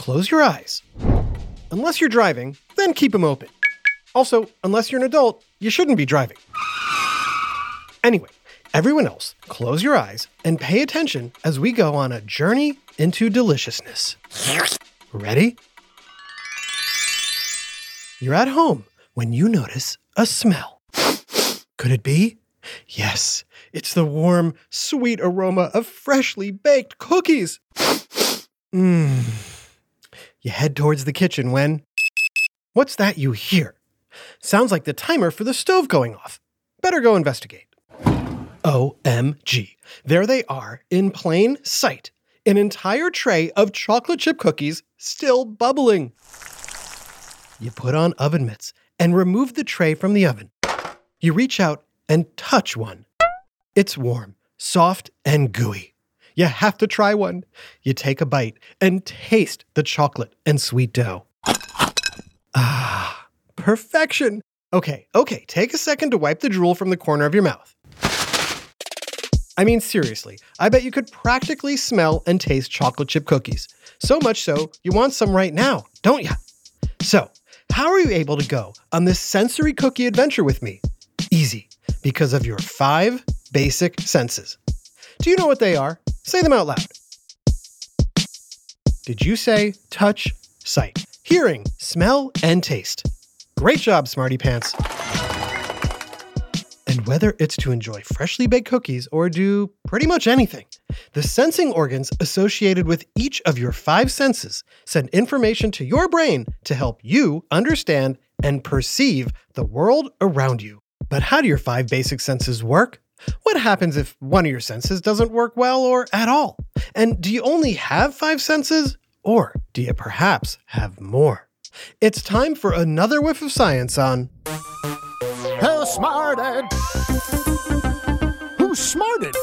Close your eyes. Unless you're driving, then keep them open. Also, unless you're an adult, you shouldn't be driving. Anyway, everyone else, close your eyes and pay attention as we go on a journey into deliciousness. Ready? You're at home when you notice a smell. Could it be? Yes, it's the warm, sweet aroma of freshly baked cookies. Mmm. You head towards the kitchen when. What's that you hear? Sounds like the timer for the stove going off. Better go investigate. OMG. There they are, in plain sight. An entire tray of chocolate chip cookies still bubbling. You put on oven mitts and remove the tray from the oven. You reach out and touch one. It's warm, soft, and gooey. You have to try one. You take a bite and taste the chocolate and sweet dough. Ah, perfection. Okay, okay, take a second to wipe the drool from the corner of your mouth. I mean, seriously, I bet you could practically smell and taste chocolate chip cookies. So much so, you want some right now, don't you? So, how are you able to go on this sensory cookie adventure with me? Easy, because of your five basic senses. Do you know what they are? Say them out loud. Did you say touch, sight, hearing, smell, and taste? Great job, Smarty Pants. And whether it's to enjoy freshly baked cookies or do pretty much anything, the sensing organs associated with each of your five senses send information to your brain to help you understand and perceive the world around you. But how do your five basic senses work? What happens if one of your senses doesn't work well or at all? And do you only have five senses? Or do you perhaps have more? It's time for another whiff of science on Who smarted? Who smarted?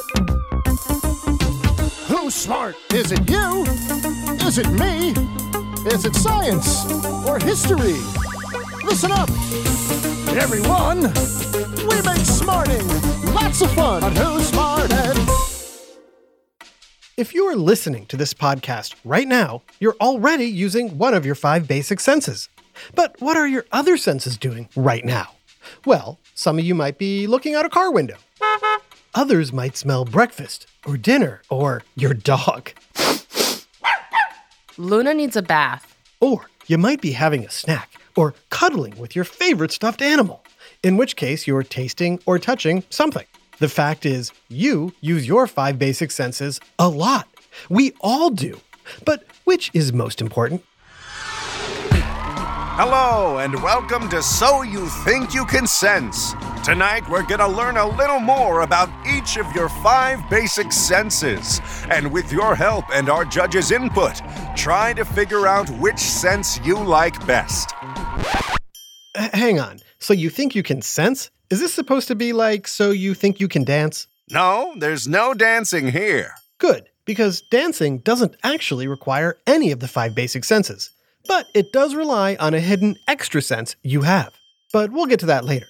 Who's smart? Is it you? Is it me? Is it science or history? Listen up, everyone. We make smarting lots of fun on Who Smarted. If you are listening to this podcast right now, you're already using one of your five basic senses. But what are your other senses doing right now? Well, some of you might be looking out a car window. Others might smell breakfast or dinner or your dog. Luna needs a bath. Or you might be having a snack or cuddling with your favorite stuffed animal, in which case you're tasting or touching something. The fact is, you use your five basic senses a lot. We all do. But which is most important? Hello, and welcome to So You Think You Can Sense. Tonight, we're going to learn a little more about each of your five basic senses. And with your help and our judges' input, try to figure out which sense you like best. Hang on. So you think you can sense? Is this supposed to be like so you think you can dance? No, there's no dancing here. Good, because dancing doesn't actually require any of the five basic senses, but it does rely on a hidden extra sense you have. But we'll get to that later.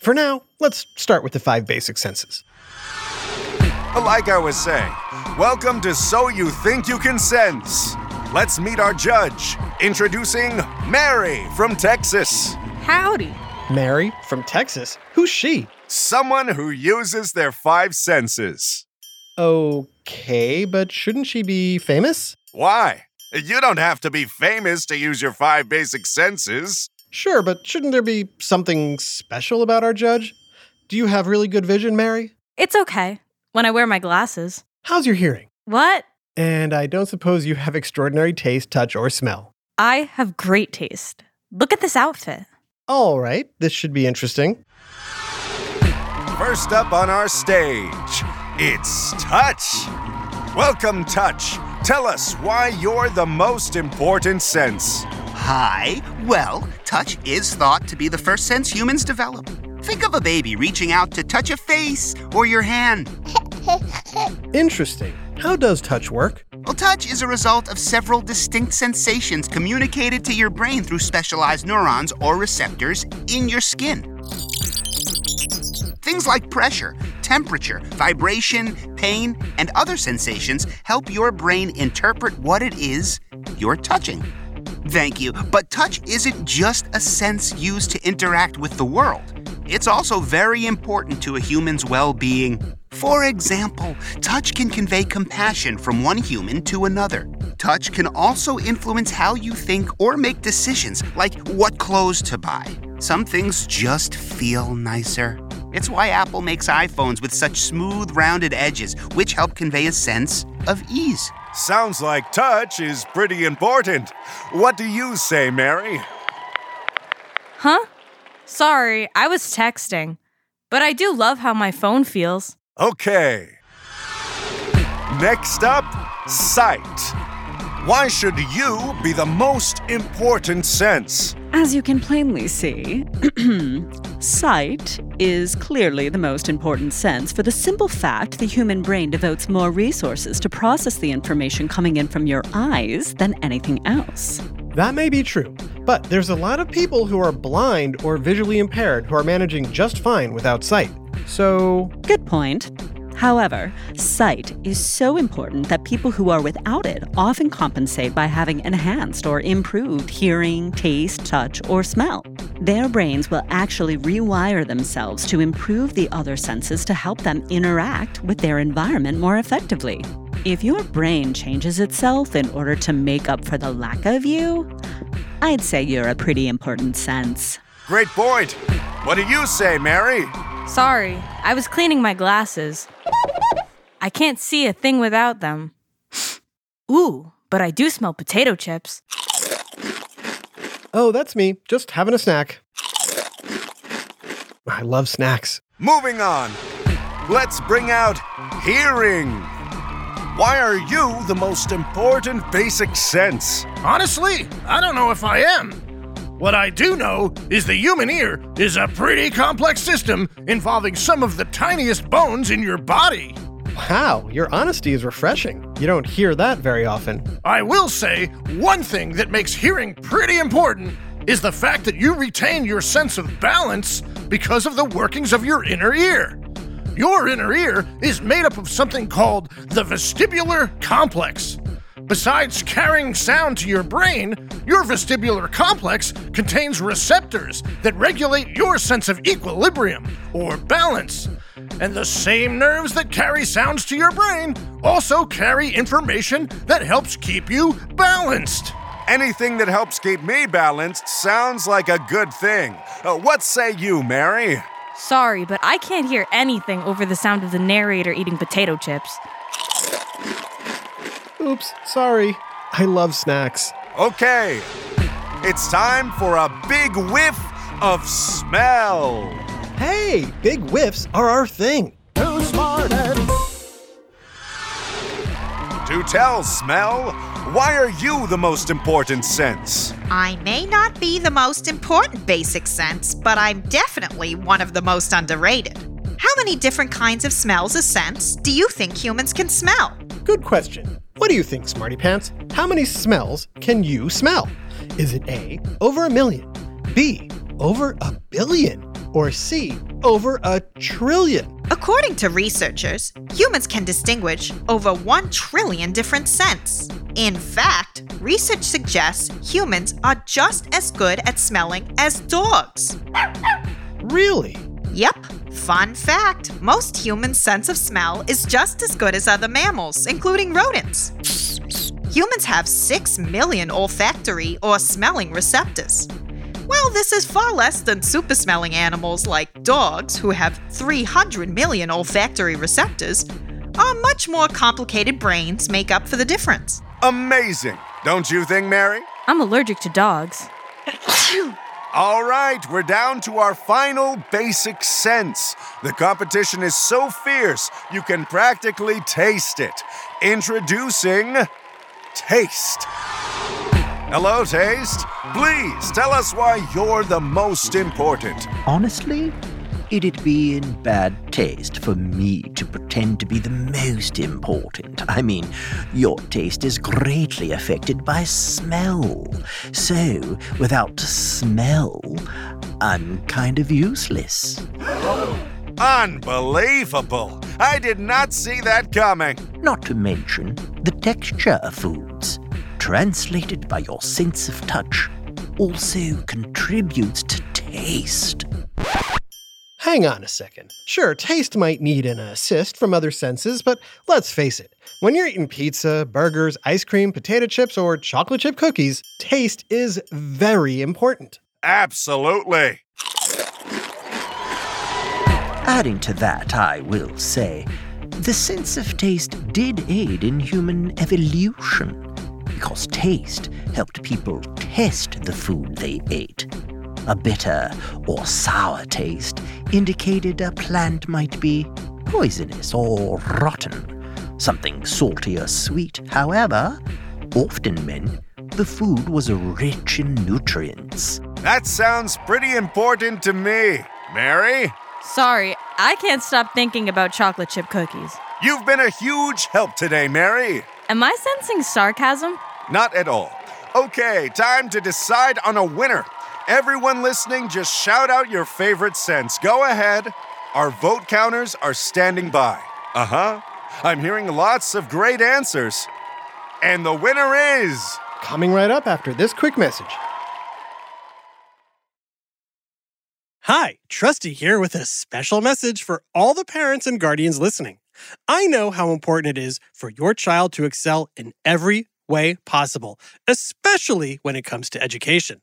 For now, let's start with the five basic senses. Like I was saying, welcome to So You Think You Can Sense. Let's meet our judge, introducing Mary from Texas. Howdy. Mary from Texas? Who's she? Someone who uses their five senses. Okay, but shouldn't she be famous? Why? You don't have to be famous to use your five basic senses. Sure, but shouldn't there be something special about our judge? Do you have really good vision, Mary? It's okay when I wear my glasses. How's your hearing? What? And I don't suppose you have extraordinary taste, touch, or smell. I have great taste. Look at this outfit. All right, this should be interesting. First up on our stage, it's Touch. Welcome, Touch. Tell us why you're the most important sense. Hi. Well, touch is thought to be the first sense humans develop. Think of a baby reaching out to touch a face or your hand. Interesting. How does touch work? Well, touch is a result of several distinct sensations communicated to your brain through specialized neurons or receptors in your skin. Things like pressure, temperature, vibration, pain, and other sensations help your brain interpret what it is you're touching. Thank you, but touch isn't just a sense used to interact with the world. It's also very important to a human's well being. For example, touch can convey compassion from one human to another. Touch can also influence how you think or make decisions, like what clothes to buy. Some things just feel nicer. It's why Apple makes iPhones with such smooth, rounded edges, which help convey a sense of ease. Sounds like touch is pretty important. What do you say, Mary? Huh? Sorry, I was texting. But I do love how my phone feels. Okay. Next up, sight. Why should you be the most important sense? As you can plainly see, sight is clearly the most important sense for the simple fact the human brain devotes more resources to process the information coming in from your eyes than anything else. That may be true, but there's a lot of people who are blind or visually impaired who are managing just fine without sight. So, Good point. However, sight is so important that people who are without it often compensate by having enhanced or improved hearing, taste, touch, or smell. Their brains will actually rewire themselves to improve the other senses to help them interact with their environment more effectively. If your brain changes itself in order to make up for the lack of you, I'd say you're a pretty important sense. Great point. What do you say, Mary? Sorry, I was cleaning my glasses. I can't see a thing without them. Ooh, but I do smell potato chips. oh, that's me, just having a snack. I love snacks. Moving on. Let's bring out hearing. Why are you the most important basic sense? Honestly, I don't know if I am. What I do know is the human ear is a pretty complex system involving some of the tiniest bones in your body. Wow, your honesty is refreshing. You don't hear that very often. I will say one thing that makes hearing pretty important is the fact that you retain your sense of balance because of the workings of your inner ear. Your inner ear is made up of something called the vestibular complex. Besides carrying sound to your brain, your vestibular complex contains receptors that regulate your sense of equilibrium or balance. And the same nerves that carry sounds to your brain also carry information that helps keep you balanced. Anything that helps keep me balanced sounds like a good thing. Uh, what say you, Mary? Sorry, but I can't hear anything over the sound of the narrator eating potato chips. Oops, sorry. I love snacks. Okay. It's time for a big whiff of smell. Hey, big whiffs are our thing. Too smart Do tell, Smell. Why are you the most important sense? I may not be the most important basic sense, but I'm definitely one of the most underrated. How many different kinds of smells a sense do you think humans can smell? Good question. What do you think, Smarty Pants? How many smells can you smell? Is it A, over a million, B, over a billion, or C, over a trillion? According to researchers, humans can distinguish over 1 trillion different scents. In fact, research suggests humans are just as good at smelling as dogs. Really? Yep. Fun fact most humans' sense of smell is just as good as other mammals, including rodents. Humans have 6 million olfactory or smelling receptors. Well, this is far less than super smelling animals like dogs, who have 300 million olfactory receptors. Our much more complicated brains make up for the difference. Amazing, don't you think, Mary? I'm allergic to dogs. All right, we're down to our final basic sense. The competition is so fierce, you can practically taste it. Introducing Taste. Hello, Taste. Please tell us why you're the most important. Honestly, it'd be in bad taste for me to pretend to be the most important. I mean, your taste is greatly affected by smell. So, without smell, I'm kind of useless. Unbelievable! I did not see that coming. Not to mention the texture of foods, translated by your sense of touch, also contributes to taste. Hang on a second. Sure, taste might need an assist from other senses, but let's face it. When you're eating pizza, burgers, ice cream, potato chips, or chocolate chip cookies, taste is very important. Absolutely. Adding to that, I will say, the sense of taste did aid in human evolution because taste helped people test the food they ate. A bitter or sour taste indicated a plant might be poisonous or rotten. Something salty or sweet, however, often meant the food was rich in nutrients. That sounds pretty important to me. Mary, Sorry, I can't stop thinking about chocolate chip cookies. you've been a huge help today, Mary. Am I sensing sarcasm? Not at all. Okay, time to decide on a winner. Everyone listening, just shout out your favorite sense. Go ahead. Our vote counters are standing by. Uh huh. I'm hearing lots of great answers. And the winner is. Coming right up after this quick message. Hi, Trusty here with a special message for all the parents and guardians listening. I know how important it is for your child to excel in every way possible, especially when it comes to education.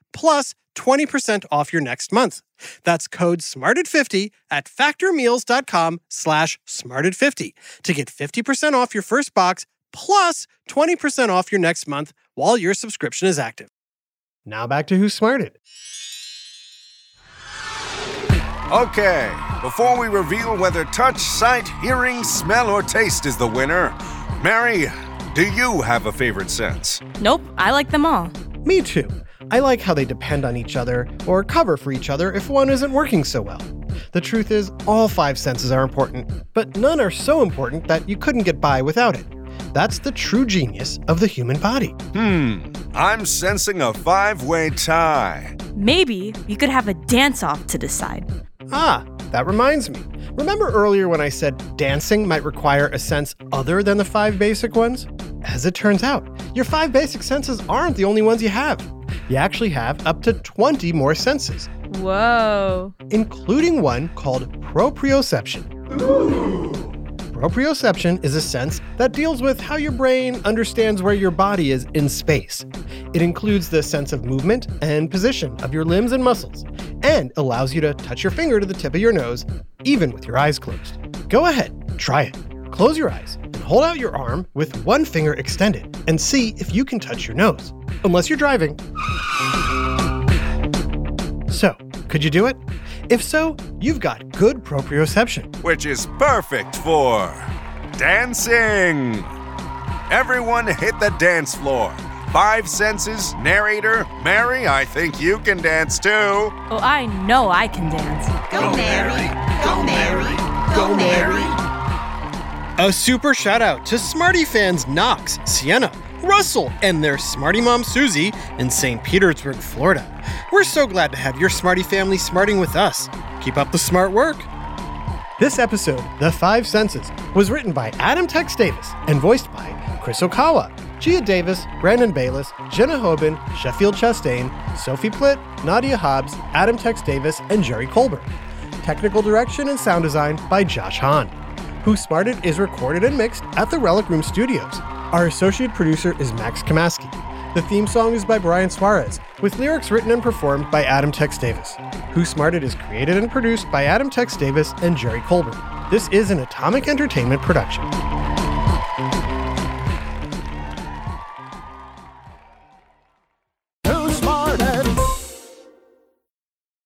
plus 20% off your next month. That's code SMARTED50 at factormeals.com slash SMARTED50 to get 50% off your first box plus 20% off your next month while your subscription is active. Now back to Who's Smarted. Okay, before we reveal whether touch, sight, hearing, smell, or taste is the winner, Mary, do you have a favorite sense? Nope, I like them all. Me too. I like how they depend on each other or cover for each other if one isn't working so well. The truth is, all five senses are important, but none are so important that you couldn't get by without it. That's the true genius of the human body. Hmm, I'm sensing a five way tie. Maybe you could have a dance off to decide. Ah, that reminds me. Remember earlier when I said dancing might require a sense other than the five basic ones? As it turns out, your five basic senses aren't the only ones you have. You actually have up to 20 more senses, Whoa. including one called proprioception. Ooh. Proprioception is a sense that deals with how your brain understands where your body is in space. It includes the sense of movement and position of your limbs and muscles, and allows you to touch your finger to the tip of your nose, even with your eyes closed. Go ahead, try it. Close your eyes hold out your arm with one finger extended and see if you can touch your nose, unless you're driving. So, could you do it? If so, you've got good proprioception. which is perfect for dancing. Everyone hit the dance floor. Five senses, narrator, Mary, I think you can dance too. Oh, I know I can dance. Go, Mary. Go, Mary. Go, Mary. A super shout out to Smarty fans Knox, Sienna, Russell, and their Smarty mom Susie in St. Petersburg, Florida. We're so glad to have your Smarty family smarting with us. Keep up the smart work. This episode, The Five Senses, was written by Adam Tex Davis and voiced by Chris Okawa, Gia Davis, Brandon Bayless, Jenna Hoban, Sheffield Chastain, Sophie Plitt, Nadia Hobbs, Adam Tex Davis, and Jerry Colbert. Technical direction and sound design by Josh Hahn. Who Smarted is recorded and mixed at the Relic Room Studios. Our associate producer is Max Kamaski. The theme song is by Brian Suarez, with lyrics written and performed by Adam Tex Davis. Who Smarted is created and produced by Adam Tex Davis and Jerry Colbert. This is an Atomic Entertainment production.